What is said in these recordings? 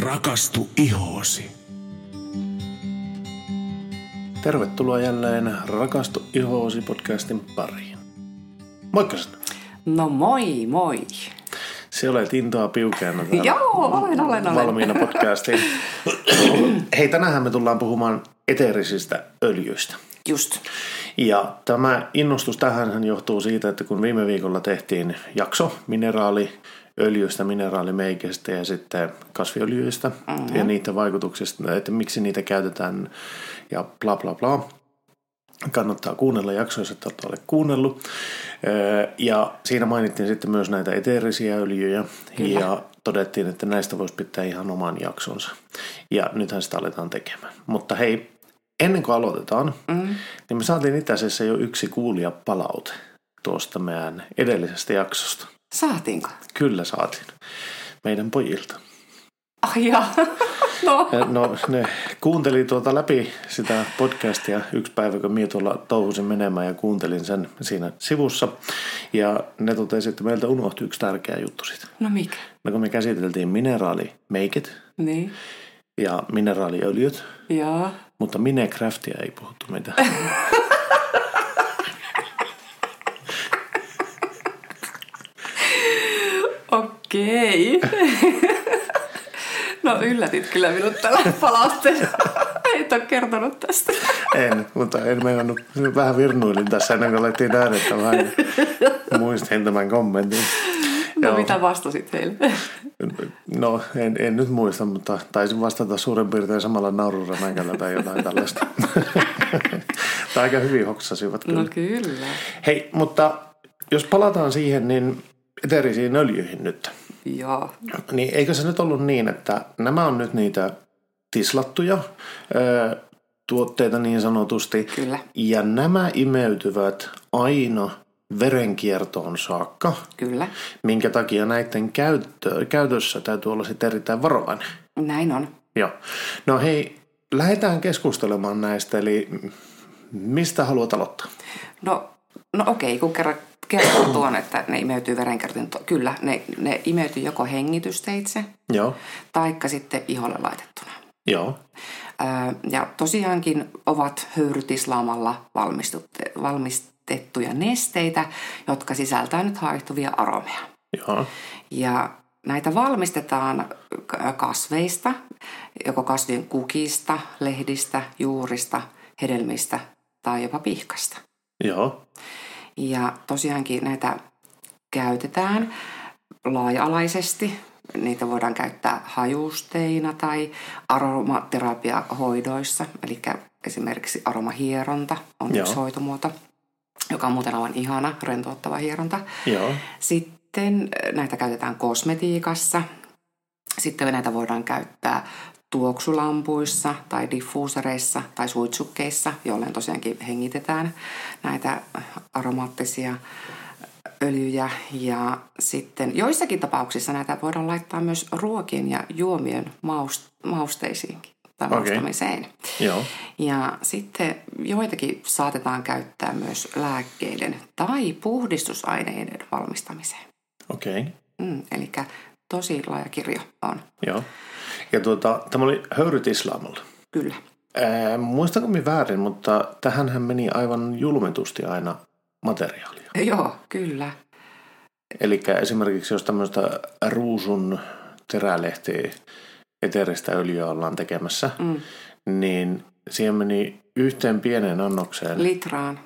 Rakastu ihoosi. Tervetuloa jälleen Rakastu ihoosi podcastin pariin. Moikka sinne. No moi, moi. Se olet intoa piukeana täällä Joo, olen, olen, olen. valmiina podcastiin. Hei, tänään me tullaan puhumaan eteerisistä öljyistä. Just. Ja tämä innostus tähän johtuu siitä, että kun viime viikolla tehtiin jakso mineraaliöljystä, mineraalimeikestä ja sitten kasviöljyistä mm-hmm. ja niiden vaikutuksista, että miksi niitä käytetään ja bla bla bla. Kannattaa kuunnella jakso, jos et ole kuunnellut. Ja siinä mainittiin sitten myös näitä eteerisiä öljyjä Kyllä. ja todettiin, että näistä voisi pitää ihan oman jaksonsa. Ja nythän sitä aletaan tekemään. Mutta hei, ennen kuin aloitetaan, mm. niin me saatiin itse asiassa jo yksi kuulija palaute tuosta meidän edellisestä jaksosta. Saatiinko? Kyllä saatiin. Meidän pojilta. Ai jaa. No, Ja No ne kuunteli tuota läpi sitä podcastia yksi päivä, kun minä tuolla touhusin menemään ja kuuntelin sen siinä sivussa. Ja ne totesi, että meiltä unohtui yksi tärkeä juttu siitä. no mikä? No kun me käsiteltiin mineraalimeikit Niin. ja mineraaliöljyt, Joo. mutta Minecraftia ei puhuttu mitään. Okei. No yllätit kyllä minut tällä palautteella. Et ole kertonut tästä. En, mutta en meinannut. Vähän virnuilin tässä ennen kuin alettiin äänettämään. Muistin tämän kommentin. No Joo. mitä vastasit heille? No, en, en nyt muista, mutta taisin vastata suurin piirtein samalla naururemäkällä tai jotain tällaista. tai aika hyvin hoksasivat kyllä. No kyllä. Hei, mutta jos palataan siihen, niin eteerisiin öljyihin nyt. Joo. Niin eikö se nyt ollut niin, että nämä on nyt niitä tislattuja ö, tuotteita niin sanotusti. Kyllä. Ja nämä imeytyvät aina verenkiertoon saakka, Kyllä. minkä takia näiden käyttö, käytössä täytyy olla sitten erittäin varovainen. Näin on. Joo. No hei, lähdetään keskustelemaan näistä, eli mistä haluat aloittaa? No, no okei, kun kerran kertoo tuon, että ne imeytyy verenkiertoon. to- Kyllä, ne, ne imeytyy joko hengitysteitse, Joo, taikka sitten iholle laitettuna. joo, Ja tosiaankin ovat höyrytislaamalla valmistettuja nesteitä, jotka sisältää nyt haihtuvia aromeja. joo, Ja näitä valmistetaan kasveista, joko kasvien kukista, lehdistä, juurista, hedelmistä tai jopa pihkasta. joo, Ja tosiaankin näitä käytetään laaja-alaisesti. Niitä voidaan käyttää hajusteina tai aromaterapiahoidoissa, eli esimerkiksi aromahieronta on Joo. yksi hoitomuoto, joka on muuten aivan ihana, rentouttava hieronta. joo, Sitten äh, näitä käytetään kosmetiikassa. Sitten näitä voidaan käyttää tuoksulampuissa tai diffuusereissa tai suitsukkeissa, jolloin tosiaankin hengitetään näitä aromaattisia öljyjä. Ja sitten joissakin tapauksissa näitä voidaan laittaa myös ruokien ja juomien maust- mausteisiinkin tai maustamiseen. joo, Ja sitten joitakin saatetaan käyttää myös lääkkeiden tai puhdistusaineiden valmistamiseen. okei, okay. Mm, eli tosi laaja kirjo on, joo. Ja tuota, tämä oli höyryt islamalla. kyllä. Ää, muistanko minä väärin, mutta tähänhän meni aivan julmetusti aina materiaalia. Joo, kyllä. Eli esimerkiksi jos tämmöistä ruusun terälehtiä eteeristä öljyä ollaan tekemässä, Mm. niin siihen meni yhteen pieneen annokseen. Litraan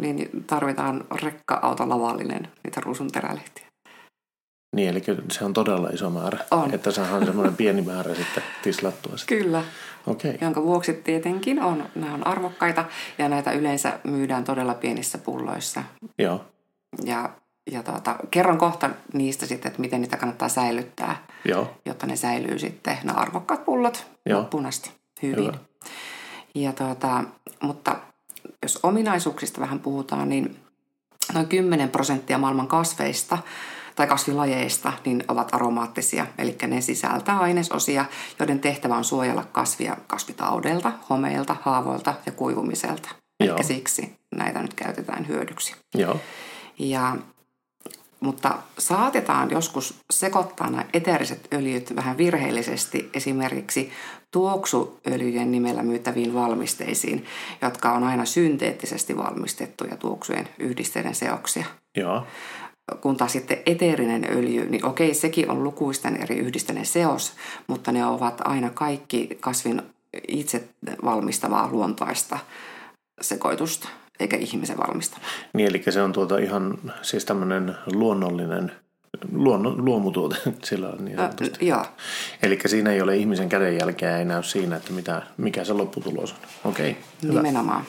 niin tarvitaan rekka-auto lavallinen niitä ruusun terälehtiä. Niin, eli se on todella iso määrä. On. Että saadaan semmoinen pieni määrä sitten tislattua. Sitten. Kyllä, okay. jonka vuoksi tietenkin on, nämä on arvokkaita ja näitä yleensä myydään todella pienissä pulloissa. joo, Ja, ja tuota, kerron kohta niistä sitten, että miten niitä kannattaa säilyttää, joo, jotta ne säilyy sitten, nämä arvokkaat pullot, Joo. loppuun asti hyvin. Hyvä. Ja tuota, mutta jos ominaisuuksista vähän puhutaan, niin noin 10 prosenttia maailman kasveista tai kasvilajeista niin ovat aromaattisia, eli ne sisältää ainesosia, joiden tehtävä on suojella kasvia kasvitaudelta, homeilta, haavoilta ja kuivumiselta. Joo. Eli siksi näitä nyt käytetään hyödyksi. joo, Ja mutta saatetaan joskus sekoittaa nämä eteeriset öljyt vähän virheellisesti esimerkiksi tuoksuöljyjen nimellä myytäviin valmisteisiin, jotka on aina synteettisesti valmistettuja tuoksujen yhdisteiden seoksia. Joo. Kun taas sitten eteerinen öljy, niin okei, sekin on lukuisten eri yhdisteiden seos, mutta ne ovat aina kaikki kasvin itse valmistavaa luontaista sekoitusta, eikä ihmisen valmistama. Niin, eli se on tuota ihan siis tämmöinen luonnollinen luonno, luomutuote sillä on niin sanotusti. joo, Eli siinä ei ole ihmisen kädenjälkeä, ei näy siinä, että mitä, mikä se lopputulos on. Okei, hyvä. Nimenomaan.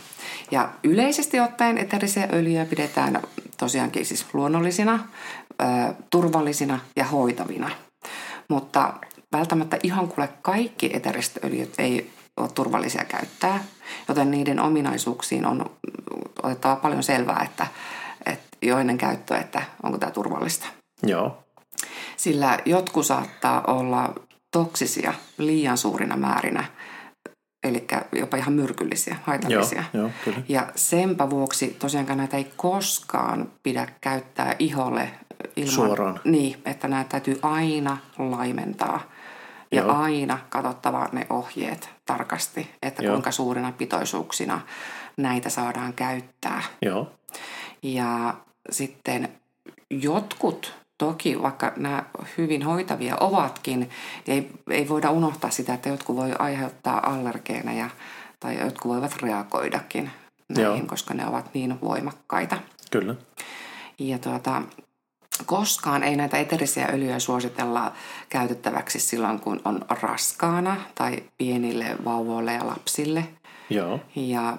Ja yleisesti ottaen eterisiä öljyjä pidetään tosiaankin siis luonnollisina, turvallisina ja hoitavina. Mutta välttämättä ihan kuule kaikki eteriset öljyt ei ole turvallisia käyttää, joten niiden ominaisuuksiin on otettava paljon selvää, että, että jo ennen käyttöä, että onko tämä turvallista. Joo, Sillä jotkut saattaa olla toksisia liian suurina määrinä, eli jopa ihan myrkyllisiä, joo, haitallisia. joo, kyllä. Ja senpä vuoksi tosiaankaan näitä ei koskaan pidä käyttää iholle ilman... Suoraan. Niin, että nämä täytyy aina laimentaa. Ja Joo. aina katsottava ne ohjeet tarkasti, että Joo. kuinka suurina pitoisuuksina näitä saadaan käyttää. Joo, Ja sitten jotkut, toki vaikka nämä hyvin hoitavia ovatkin, niin ei, ei voida unohtaa sitä, että jotkut voi aiheuttaa allergeeneja tai jotkut voivat reagoidakin näihin, Joo. koska ne ovat niin voimakkaita. kyllä. Ja tuota, koskaan ei näitä eterisiä öljyjä suositella käytettäväksi silloin, kun on raskaana tai pienille vauvoille ja lapsille. Joo, Ja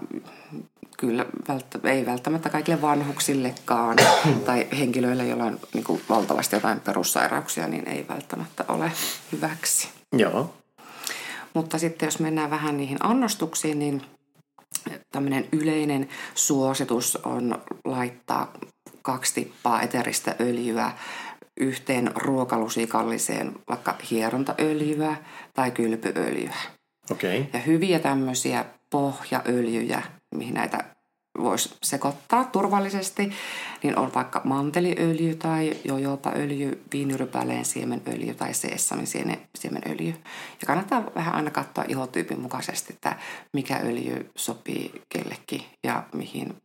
kyllä välttä, ei välttämättä kaikille vanhuksillekaan tai henkilöille, joilla on niin kuin valtavasti jotain perussairauksia, niin ei välttämättä ole hyväksi. joo, Mutta sitten jos mennään vähän niihin annostuksiin, niin tämmöinen yleinen suositus on laittaa kaksi tippaa eteristä öljyä yhteen ruokalusikalliseen, vaikka hierontaöljyä tai kylpyöljyä. okei. Ja hyviä tämmöisiä pohjaöljyjä, mihin näitä voisi sekoittaa turvallisesti, niin on vaikka manteliöljy tai jojopaöljy, viinirypäleen siemenöljy tai seessamin siemenöljy. Ja kannattaa vähän aina katsoa ihotyypin mukaisesti, että mikä öljy sopii kellekin ja mihin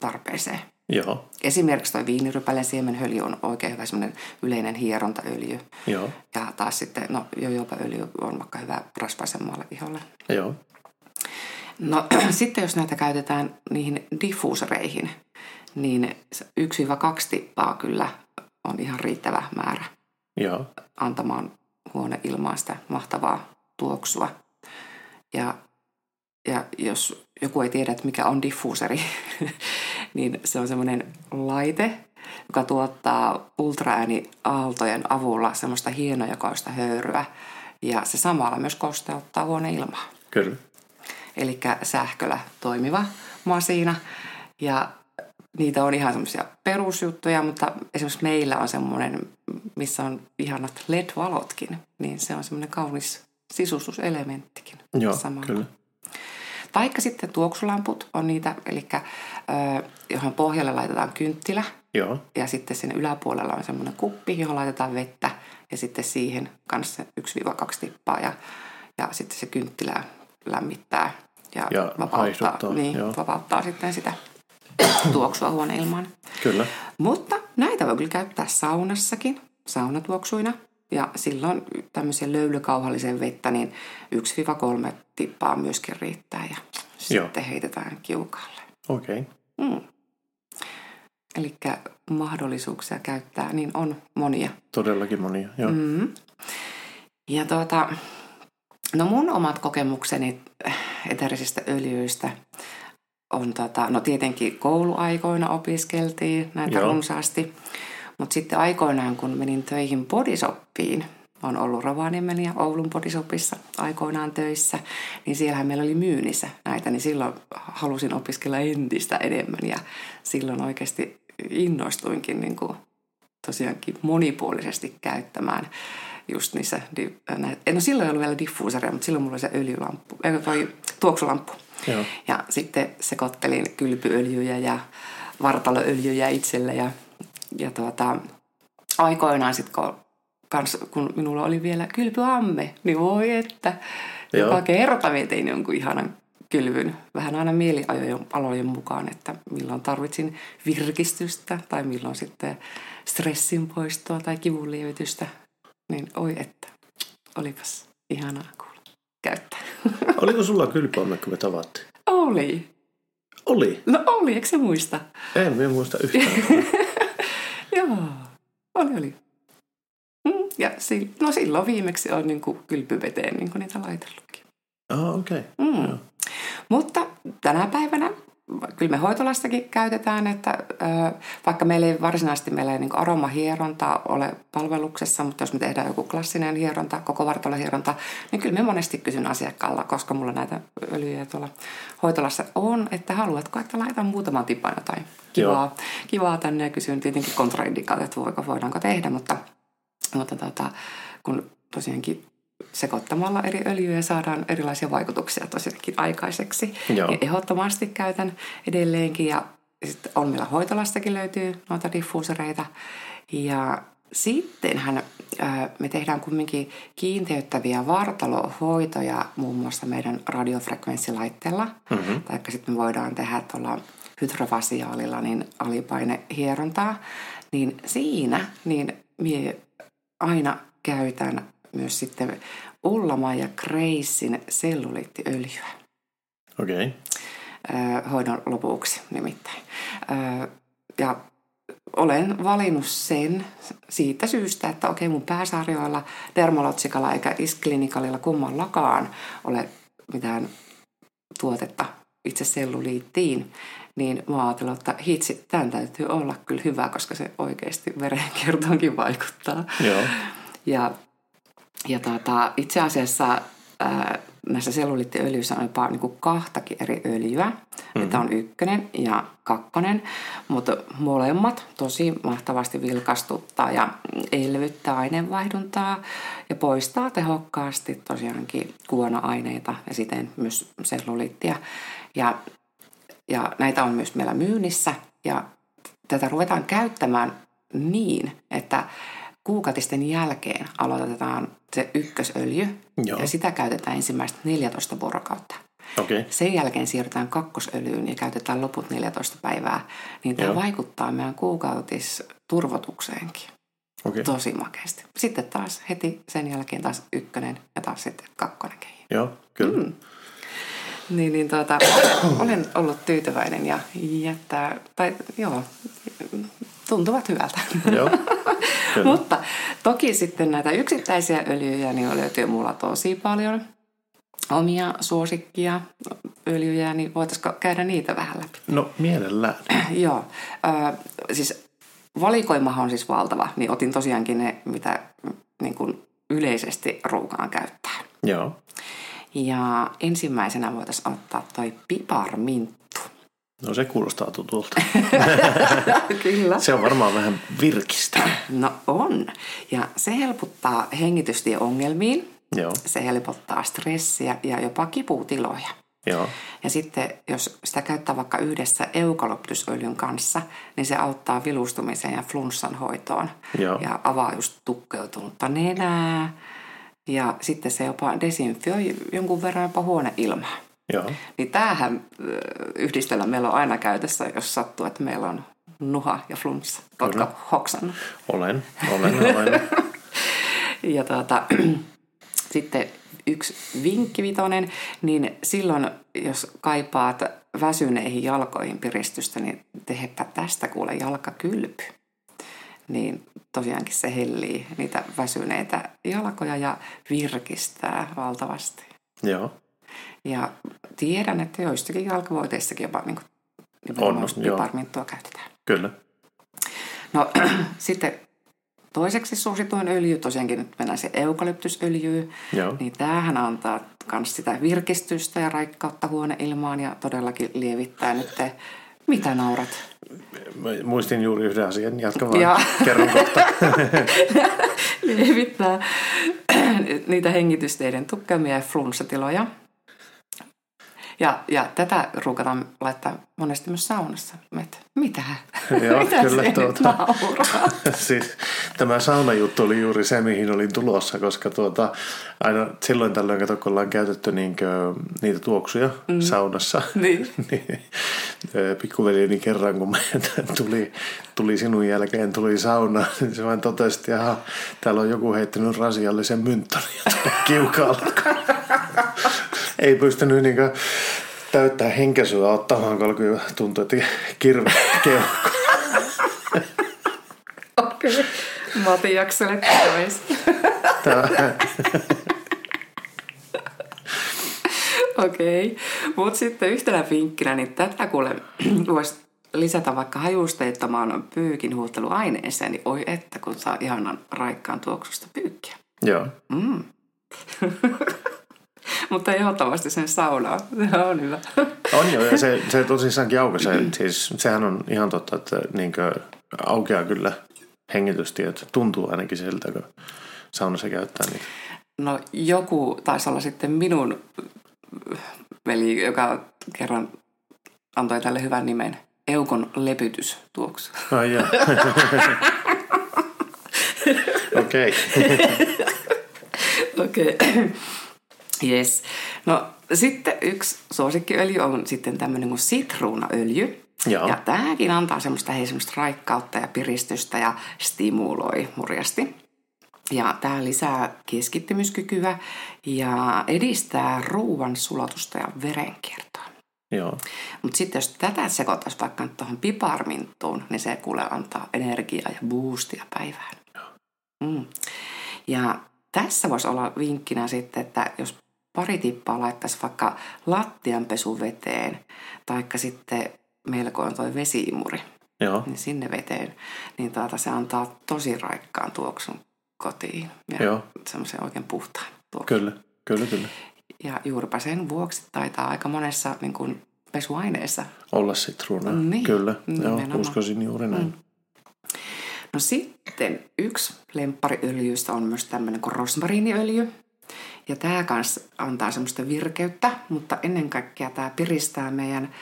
tarpeeseen. Joo, Esimerkiksi tuo viinirypäleen siemenöljy on oikein hyvä semmoinen yleinen hierontaöljy. joo, Ja taas sitten, no jojopaöljy on vaikka hyvä rasvaisemmalle iholle. joo, No sitten jos näitä käytetään niihin diffuusereihin, niin 1-2 tippaa kyllä on ihan riittävä määrä joo, antamaan huoneilmaan sitä mahtavaa tuoksua. Ja, ja jos joku ei tiedä, että mikä on diffuuseri, niin se on semmoinen laite, joka tuottaa ultraääniaaltojen avulla semmoista hienojakoista höyryä. Ja se samalla myös kosteuttaa huoneilmaa kyllä. Eli sähköllä toimiva masina. Ja niitä on ihan semmoisia perusjuttuja, mutta esimerkiksi meillä on semmoinen, missä on ihanat LED-valotkin, niin se on semmoinen kaunis sisustuselementtikin Joo, samalla. kyllä. Taikka sitten tuoksulamput on niitä, eli johon pohjalle laitetaan kynttilä Joo, ja sitten sen yläpuolella on semmoinen kuppi, johon laitetaan vettä ja sitten siihen kanssa 1-2 tippaa ja, ja sitten se kynttilä lämmittää ja, Ja vapauttaa, niin, joo. vapauttaa sitten sitä tuoksua huoneilmaan. kyllä. Mutta näitä voi kyllä käyttää saunassakin, saunatuoksuina. Ja silloin tämmöisiä löylykauhallisen vettä, niin 1-3 tippaa myöskin riittää ja Joo. sitten heitetään kiukaalle. Okei. Mm. Eli mahdollisuuksia käyttää, niin on monia. Todellakin monia. Joo. Mm. Ja tuota, no mun omat kokemukseni eterisistä öljyistä on, tota, no tietenkin kouluaikoina opiskeltiin näitä Joo. runsaasti, mutta sitten aikoinaan kun menin töihin bodysoppiin, on ollut Rovaniemen ja Oulun bodysopissa aikoinaan töissä, niin siellähän meillä oli myynnissä näitä, niin silloin halusin opiskella entistä enemmän ja silloin oikeasti innostuinkin niin kuin tosiaankin monipuolisesti käyttämään just niissä, no silloin ei ollut vielä diffuuseria, mutta silloin mulla oli se öljylamppu, ei, toi tuoksulamppu. Joo. Ja sitten sekoittelin kylpyöljyjä ja vartaloöljyjä itselle ja, ja tuota, aikoinaan sitten kun, kans, kun minulla oli vielä kylpyamme, niin voi että Joo. joka kerta tein jonkun ihanan kylvyn vähän aina mielialojen mukaan, että milloin tarvitsin virkistystä tai milloin sitten stressin poistoa tai kivun lievitystä. Niin oi että, olipas ihanaa kuulla käyttää. Oliko sulla kylpyamme, kun me tavattiin? Oli. Oli. No oli, eikö se muista? En minä muista yhtään. Joo, oli, oli. Mm, Ja si- no silloin viimeksi on niin kuin kylpyveteen niin kuin niitä laitellutkin. Ah, okei. Mm. Joo. Mutta tänä päivänä kyllä me hoitolastakin käytetään, että vaikka meillä ei varsinaisesti meillä ei niin aromahieronta ole palveluksessa, mutta jos me tehdään joku klassinen hieronta, koko vartalohieronta, niin kyllä me monesti kysyn asiakkaalla, koska mulla näitä öljyjä tuolla hoitolassa on, että haluatko, että laitan muutaman tipan jotain kivaa, kivaa tänne ja kysyn tietenkin kontraindikaatiot, että voiko, voidaanko tehdä, mutta, mutta tota, kun tosiaankin sekoittamalla eri öljyjä saadaan erilaisia vaikutuksia tosiaankin aikaiseksi. Joo. Ja ehdottomasti käytän edelleenkin ja sitten on meillä hoitolastakin löytyy noita diffuusereita. Ja sittenhän ää, me tehdään kumminkin kiinteyttäviä vartalohoitoja muun muassa meidän radiofrekvenssilaitteella. Mm-hmm. Tai sitten me voidaan tehdä tuolla hydrofasiaalilla niin alipainehierontaa. Niin siinä niin mie aina käytän myös sitten Ullama ja Kreissin selluliittiöljyä Okei. ö, hoidon lopuksi nimittäin. Ja olen valinnut sen siitä syystä, että okei mun pääsarjoilla, dermalotsikalla eikä isklinikalilla kummallakaan ole mitään tuotetta itse selluliittiin, niin mä ajattelin, että hitsi, tämän täytyy olla kyllä hyvä, koska se oikeasti verenkiertoonkin vaikuttaa. Joo. Ja, ja tota, itse asiassa ää, näissä selluliittiöljyissä on jopa niin kuin kahtakin eri öljyä. Mm-hmm. Että on ykkönen ja kakkonen, mutta molemmat tosi mahtavasti vilkastuttaa ja elvyttää aineenvaihduntaa ja poistaa tehokkaasti tosiaankin kuona-aineita ja siten myös selluliittia. Ja, ja näitä on myös meillä myynnissä ja tätä ruvetaan käyttämään niin, että kuukautisten jälkeen aloitetaan se ykkösöljy Joo. ja sitä käytetään ensimmäistä 14 vuorokautta. Okei. Sen jälkeen siirrytään kakkosöljyyn ja käytetään loput 14 päivää, niin tämä Joo. vaikuttaa meidän kuukautisturvotukseenkin Okei. tosi makeasti. Sitten taas heti sen jälkeen taas ykkönen ja taas sitten kakkonenkin. Joo, kyllä. Mm. Niin, niin tuota, olen ollut tyytyväinen ja jättää, tai joo, tuntuvat hyvältä. Joo. Mutta toki sitten näitä yksittäisiä öljyjä niin löytyy mulla tosi paljon. Omia suosikkia öljyjä, niin voitaisiko käydä niitä vähän läpi? No mielellään. Joo, ö, siis valikoimahan on siis valtava, niin otin tosiaankin ne, mitä niin kuin yleisesti ruukaan käyttää. Joo. Ja ensimmäisenä voitaisiin ottaa toi piparminttu. No se kuulostaa tutulta. Kyllä. Se on varmaan vähän virkistä. No on. Ja se helpottaa hengitystieongelmiin. Joo. Se helpottaa stressiä ja jopa kiputiloja. Joo. Ja sitten jos sitä käyttää vaikka yhdessä eukalyptusöljyn kanssa, niin se auttaa vilustumiseen ja flunssan hoitoon. Joo. Ja avaa just tukkeutunutta nenää. Ja sitten se jopa desinfioi jonkun verran jopa huoneilmaa. Joo. Niin tämähän ö, yhdistellä meillä on aina käytössä, jos sattuu, että meillä on nuha ja flunssa. Oletko hoksannut? Olen. Olen. Olen. Ja tuota, sitten yksi vinkki vitonen, niin silloin jos kaipaat väsyneihin jalkoihin piristystä, niin tehepä tästä kuule jalkakylpy. Niin tosiaankin se hellii niitä väsyneitä jalkoja ja virkistää valtavasti. Joo. Ja tiedän, että joistakin jalkavoiteissakin jopa niin On, joo. piparminttua käytetään. Kyllä. No sitten toiseksi suosituin öljy, tosiaankin nyt mennään se eukalyptusöljy, Joo. niin tämähän antaa myös sitä virkistystä ja raikkautta huoneilmaan ja todellakin lievittää nyt te, mitä naurat? Mä muistin juuri yhden asian. Jatka vaan. Joo. Kerron kohta. lievittää niitä hengitysteiden tukkeamia ja flunssatiloja. Ja, ja tätä ruukataan laittaa monesti myös saunassa. Että mitä? Joo, mitä kyllä tuota. siis, tämä saunajuttu oli juuri se, mihin olin tulossa, koska tuota, aina silloin tällöin, kato, kun ollaan käytetty niinkö, niitä tuoksuja mm. saunassa, Niin. niin pikkuveljeni kerran, kun tuli, tuli sinun jälkeen, tuli sauna, niin se vain totesi, että jaha, täällä on joku heittänyt rasiallisen mynttonia tuolla kiukaalla. Ei pystynyt niinkö täyttää henkäsyä ottamaan, kun alkoi tuntua, että kirve keuhko. Okei. Mati jaksele pois. Tää- Okei. Mutta sitten yhtenä vinkkinä, niin tätä kuule voisi lisätä vaikka hajusteettomaan pyykin huuhteluaineeseen, niin oi että kun saa ihanan raikkaan tuoksusta pyykkiä. Joo. Mm. Mutta ehdottomasti sen saunaan. Se on hyvä. On jo, ja se, se tosissaankin aukaisee. Siis, sehän on ihan totta, että niinkö aukeaa kyllä hengitystiet. Tuntuu ainakin siltä, kun saunassa käyttää niitä. No joku taisi olla sitten minun veli, joka kerran antoi tälle hyvän nimen. Eukon lepytystuoksu. Ai jaa. Okei. Okei. Yes. No sitten yksi suosikkiöljy on sitten tämmöinen kuin sitruunaöljy. Joo. Ja tämäkin antaa semmoista, hei, semmoista raikkautta ja piristystä ja stimuloi murjasti. Ja tämä lisää keskittymiskykyä ja edistää ruoan sulatusta ja verenkiertoa. Joo. Mutta sitten jos tätä sekoittaisi vaikka tuohon piparminttuun, niin se kuule antaa energiaa ja boostia päivään. Mm. Ja tässä voisi olla vinkkinä sitten, että jos pari tippaa laittaisi vaikka lattianpesuveteen, taikka sitten kun on toi vesiimuri, Joo. niin sinne veteen, niin tuota, se antaa tosi raikkaan tuoksun kotiin. Ja Joo. semmoisen oikein puhtaan tuoksun. Kyllä. Kyllä, kyllä. Ja juuripa sen vuoksi taitaa aika monessa niin kuin pesuaineessa Olla sitruuna. Niin, Kyllä. Joo, uskoisin juuri näin. Mm. No sitten yksi lemppariöljyistä on myös tämmöinen kuin rosmariiniöljy. Ja tämä kanssa antaa semmoista virkeyttä, mutta ennen kaikkea tämä piristää meidän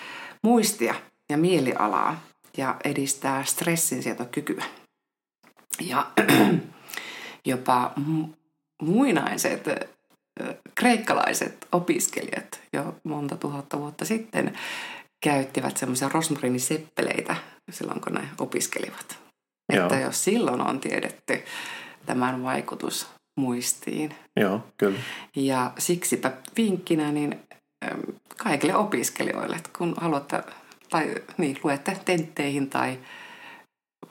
muistia ja mielialaa ja edistää stressinsietokykyä. Ja jopa mu- muinaiset kreikkalaiset opiskelijat jo monta tuhatta vuotta sitten käyttivät semmoisia rosmariiniseppeleitä silloin, kun ne opiskelivat. Joo. Että jos silloin on tiedetty tämän vaikutus muistiin. Joo, kyllä. Ja siksipä vinkkinä niin äm, kaikille opiskelijoille, että kun haluatte tai niin, luette tentteihin tai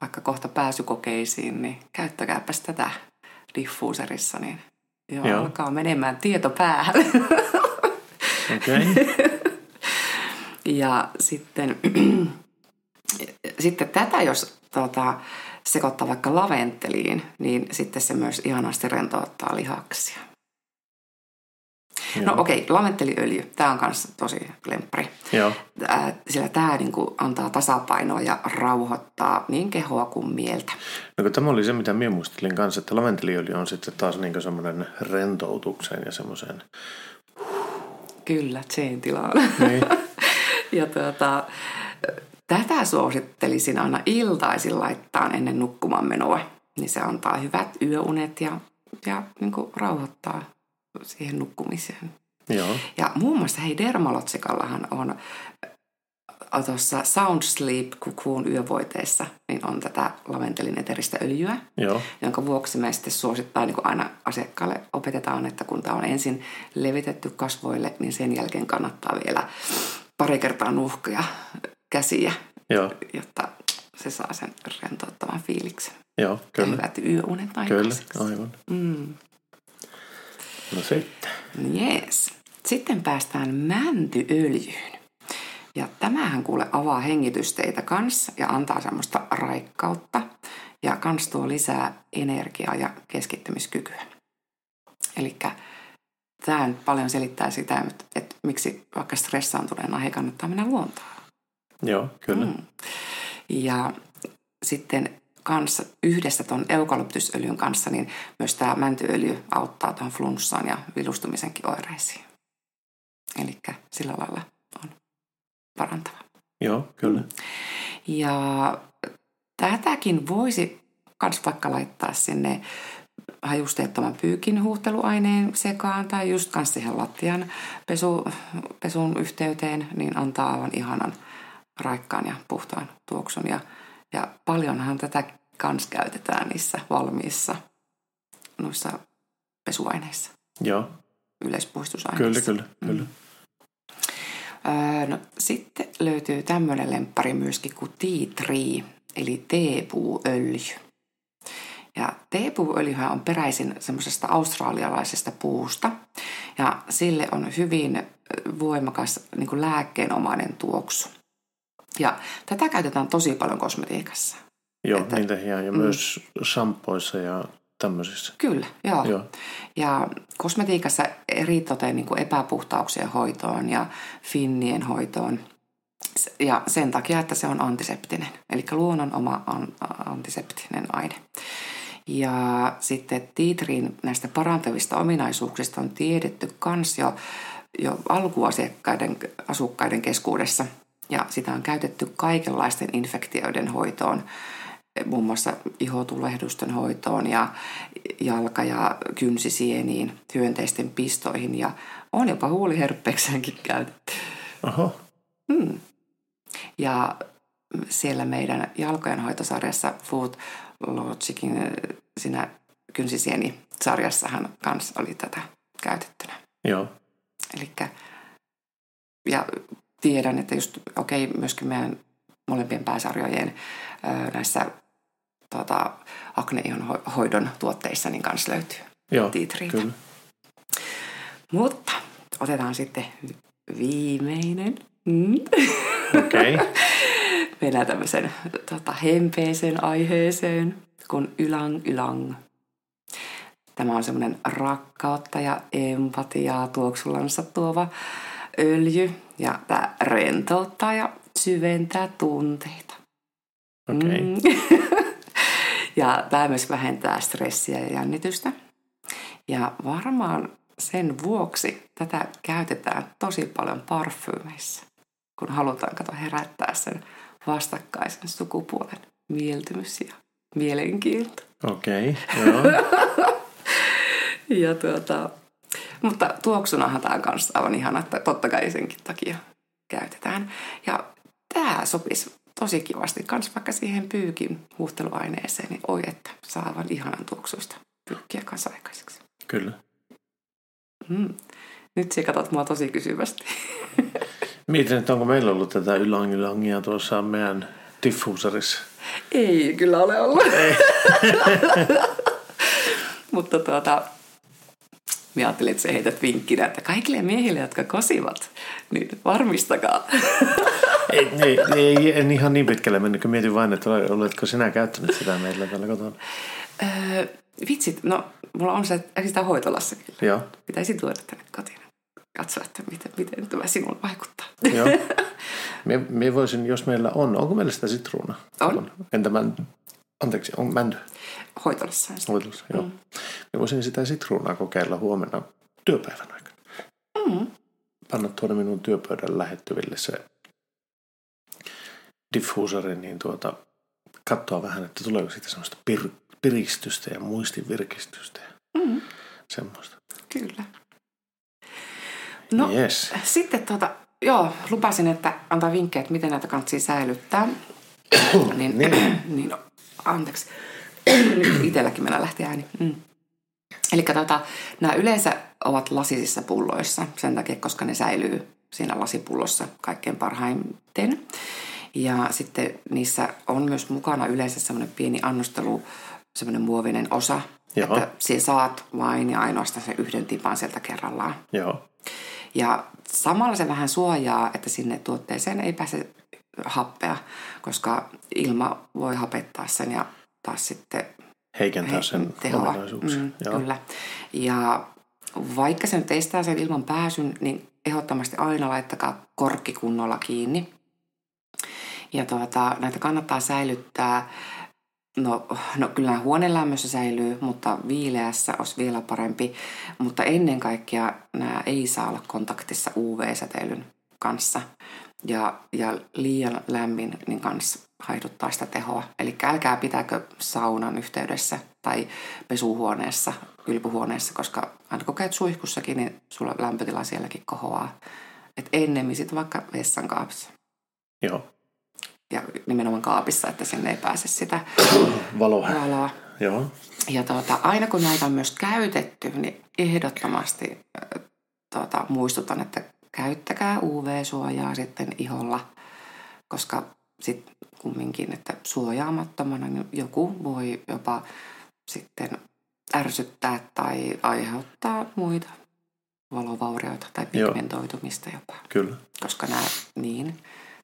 vaikka kohta pääsykokeisiin, niin käyttäkääpäs tätä diffuuserissa, niin joo, Joo. alkaa menemään tieto päähän. Okei. Ja sitten, sitten tätä, jos tota, sekoittaa vaikka laventeliin, niin sitten se myös ihanasti rentouttaa lihaksia. No okei, okay, laventteliöljy, tämä on myös tosi lemppari. Joo. Sillä tämä niinku antaa tasapainoa ja rauhoittaa niin kehoa kuin mieltä. No kun tämä oli se, mitä minä muistelin kanssa, että laventeliöljy on sitten taas niin semmoinen rentoutukseen ja semmoiseen. Kyllä, Jane tilaan. Niin. ja tuota, tätä suosittelisin aina iltaisin laittaa ennen nukkumaan menoa. Niin se antaa hyvät yöunet ja, ja niin kuin rauhoittaa siihen nukkumiseen. Joo. Ja muun muassa hei Dermalotsikallahan on tuossa Sound Sleep Cocoon yövoiteessa, niin on tätä laventelin eteristä öljyä, Joo. jonka vuoksi me sitten suosittaa, niin kuin aina asiakkaalle opetetaan, että kun tämä on ensin levitetty kasvoille, niin sen jälkeen kannattaa vielä pari kertaa nuhkia käsiä, Joo. jotta se saa sen rentouttavan fiiliksen. Joo, Ja kyllä. hyvät yöunet Kyllä, aikaiseksi. aivan. Mm. No sitten. Jees. Sitten päästään mäntyöljyyn. Ja tämähän kuule avaa hengitysteitä kanssa ja antaa semmoista raikkautta. Ja kans tuo lisää energiaa ja keskittymiskykyä. Eli tämä paljon selittää sitä, että, että miksi vaikka stressaantuneena he kannattaa mennä luontoon. Joo, kyllä. Mm. Ja sitten kanssa yhdessä tuon eukalyptusöljyn kanssa, niin myös tämä mäntyöljy auttaa tuohon flunssaan ja vilustumisenkin oireisiin. Eli sillä lailla parantava. Joo, kyllä. Mm. Ja tätäkin voisi myös vaikka laittaa sinne hajusteettoman pyykin huuhteluaineen sekaan tai just kans siihen lattian pesu, pesun yhteyteen, niin antaa aivan ihanan raikkaan ja puhtaan tuoksun. Ja, ja paljonhan tätä kans käytetään niissä valmiissa noissa pesuaineissa. Joo. Yleispuistusaineissa. Kyllä, kyllä, kyllä. Mm. Öö, no, sitten löytyy tämmöinen lemppari myöskin kuin tea tree, eli teepuuöljy. Ja teepuuöljyhän on peräisin semmoisesta australialaisesta puusta ja sille on hyvin voimakas niin kuin lääkkeenomainen tuoksu. Ja tätä käytetään tosi paljon kosmetiikassa. Joo, että, niitä ja, mm, myös shampoissa ja tämmöisissä. Kyllä, joo. joo. Ja kosmetiikassa eritoten niin kuin epäpuhtauksien hoitoon ja finnien hoitoon. Ja sen takia, että se on antiseptinen, eli luonnon oma antiseptinen aine. Ja sitten Tiitrin näistä parantavista ominaisuuksista on tiedetty kans jo, jo alkuasiakkaiden asukkaiden keskuudessa. Ja sitä on käytetty kaikenlaisten infektioiden hoitoon, muun muassa ihotulehdusten hoitoon ja jalka- ja kynsisieniin, hyönteisten pistoihin ja on jopa huuliherppeekseenkin käytetty. Oho. Hmm. Ja siellä meidän jalkojen hoitosarjassa Food Logicin äh, siinä kynsisieni-sarjassahan kans oli tätä käytettynä. Joo. Elikkä, ja tiedän, että just, okei, okay, myöskin meidän molempien pääsarjojen ää, näissä tota, akneihon hoidon tuotteissa niin kanssa löytyy Joo, kyllä. Mutta otetaan sitten viimeinen. Mm. Okei. Okay. mennään tämmöisen tota, hempeeseen aiheeseen kuin ylang ylang. Tämä on semmoinen rakkautta ja empatiaa tuoksulansa tuova öljy ja tämä rentouttaa ja syventää tunteita. Okei. Okay. Mm. ja tämä myös vähentää stressiä ja jännitystä. Ja varmaan sen vuoksi tätä käytetään tosi paljon parfyymeissa, kun halutaan kato herättää sen vastakkaisen sukupuolen mieltymys ja mielenkiinto. Okei, okay, joo. ja tuota, mutta tuoksunahan tämä on aivan ihana, että totta kai senkin takia käytetään. Ja tämä sopisi tosi kivasti kans vaikka siihen pyykin huuhteluaineeseen, niin oi että saa aivan ihanan tuoksuista pyykkiä kanssa aikaiseksi. Kyllä. Mm. Nyt sä katsot mua tosi kysyvästi. Mietin, että onko meillä ollut tätä ylangilangia tuossa meidän diffuuserissa. Ei kyllä ole ollut. Ei. Mutta tuota, Mä ajattelin, että se heität vinkkinä, että kaikille miehille, jotka kosivat, niin varmistakaa. ei, ei, ei, en ihan niin pitkälle mennyt, kun mietin vain, että oletko sinä käyttänyt sitä meillä tällä kotona? Öö, vitsit, no mulla on se, sitä hoitolassa kyllä. Joo. Pitäisi tuoda tänne kotiin katsoa, että miten, miten tämä sinulle vaikuttaa. Joo. Mie, mie voisin, jos meillä on, onko meillä sitä sitruunaa? On. Entä mänty? Anteeksi, on mänty? Hoitolassa. Hoitolassa, joo. Mm. Mie voisin sitä sitruunaa kokeilla huomenna työpäivän aikana. Mm. Panna tuonne minun työpöydän lähettyville se diffusori, niin tuota, katsoa vähän, että tuleeko siitä semmoista pir- piristystä ja muistin virkistystä ja mm. semmoista. Kyllä. No yes. sitten tuota, joo, lupasin, että antaa vinkkejä, että miten näitä kannattaa säilyttää. niin, niin. niin no, anteeksi. Nyt itselläkin mennä lähti ääni. Mm. Eli tota, nämä yleensä ovat lasisissa pulloissa sen takia, koska ne säilyy siinä lasipullossa kaikkein parhaiten. Ja sitten niissä on myös mukana yleensä semmoinen pieni annostelu, semmoinen muovinen osa, Joo. että sinä saat vain ja ainoastaan sen yhden tipan sieltä kerrallaan. Joo. Ja samalla se vähän suojaa, että sinne tuotteeseen ei pääse happea, koska ilma voi hapettaa sen ja taas sitten heikentää sen tehoa. Mm, Kyllä. Ja vaikka sen testaa sen ilman pääsyn, niin ehdottomasti aina laittakaa korkki kunnolla kiinni. Ja tuota, näitä kannattaa säilyttää No, no kyllä huoneen lämmössä säilyy, mutta viileässä olisi vielä parempi. Mutta ennen kaikkea nämä ei saa olla kontaktissa UV-säteilyn kanssa. Ja, ja liian lämmin niin kanssa haiduttaa sitä tehoa. Eli älkää pitäkö saunan yhteydessä tai pesuhuoneessa, kylpyhuoneessa, koska aina kun käyt suihkussakin, niin sulla lämpötila sielläkin kohoaa. Et ennemmin sitten vaikka vessan kaapissa. Joo. Ja nimenomaan kaapissa, että sinne ei pääse sitä Valoa. valoa. Joo. Ja tuota, aina kun näitä on myös käytetty, niin ehdottomasti tuota, muistutan, että käyttäkää UV-suojaa sitten iholla, koska sitten kumminkin, että suojaamattomana niin joku voi jopa sitten ärsyttää tai aiheuttaa muita valovaurioita tai Joo. pigmentoitumista jopa, Kyllä. koska nämä niin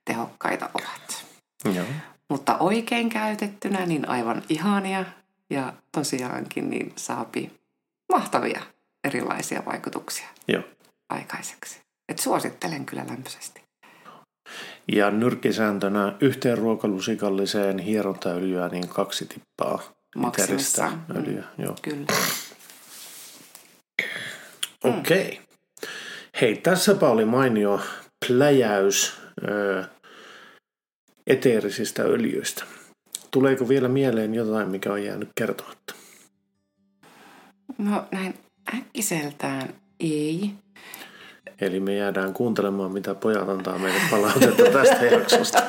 tehokkaita ovat. Joo. Mutta oikein käytettynä niin aivan ihania ja tosiaankin niin saapi mahtavia erilaisia vaikutuksia Joo. aikaiseksi. Et suosittelen kyllä lämpöisesti. Ja nyrkkisääntönä yhteen ruokalusikalliseen hierontaöljyä niin kaksi tippaa literistä Maksimissaan. Mm. öljyä. Joo. Kyllä. Okei. Okay. Hei, tässäpä oli mainio pläjäys ö, eteerisistä öljyistä. Tuleeko vielä mieleen jotain, mikä on jäänyt kertomatta? No näin äkkiseltään ei. Eli me jäädään kuuntelemaan, mitä pojat antaa meille palautetta tästä jaksosta.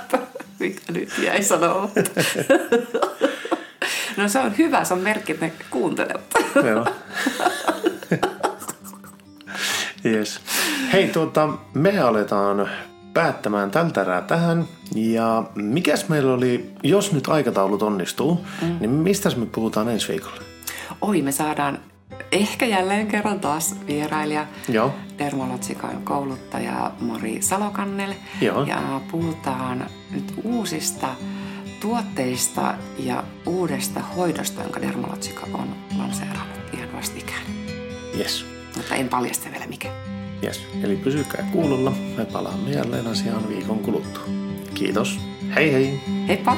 Mitä nyt jäi sanomatta? no se on hyvä, se on merkki, että ne kuuntelevat. Joo. yes. Hei, tuota, me aletaan päättämään tältä erää tähän. Ja mikäs meillä oli, jos nyt aikataulut onnistuu, mm. niin mistä me puhutaan ensi viikolla? Oi, me saadaan ehkä jälleen kerran taas vierailija, Joo. Dermalotsikan kouluttaja Mari Salokannel. Joo. Ja puhutaan nyt uusista tuotteista ja uudesta hoidosta, jonka Dermalotsika on lanseerannut ihan vastikään. Yes. Mutta en paljasta vielä mikä. yes. Eli pysykää kuulolla. Me palaamme jälleen asiaan viikon kuluttua. Kiitos. Hei hei. Heippa!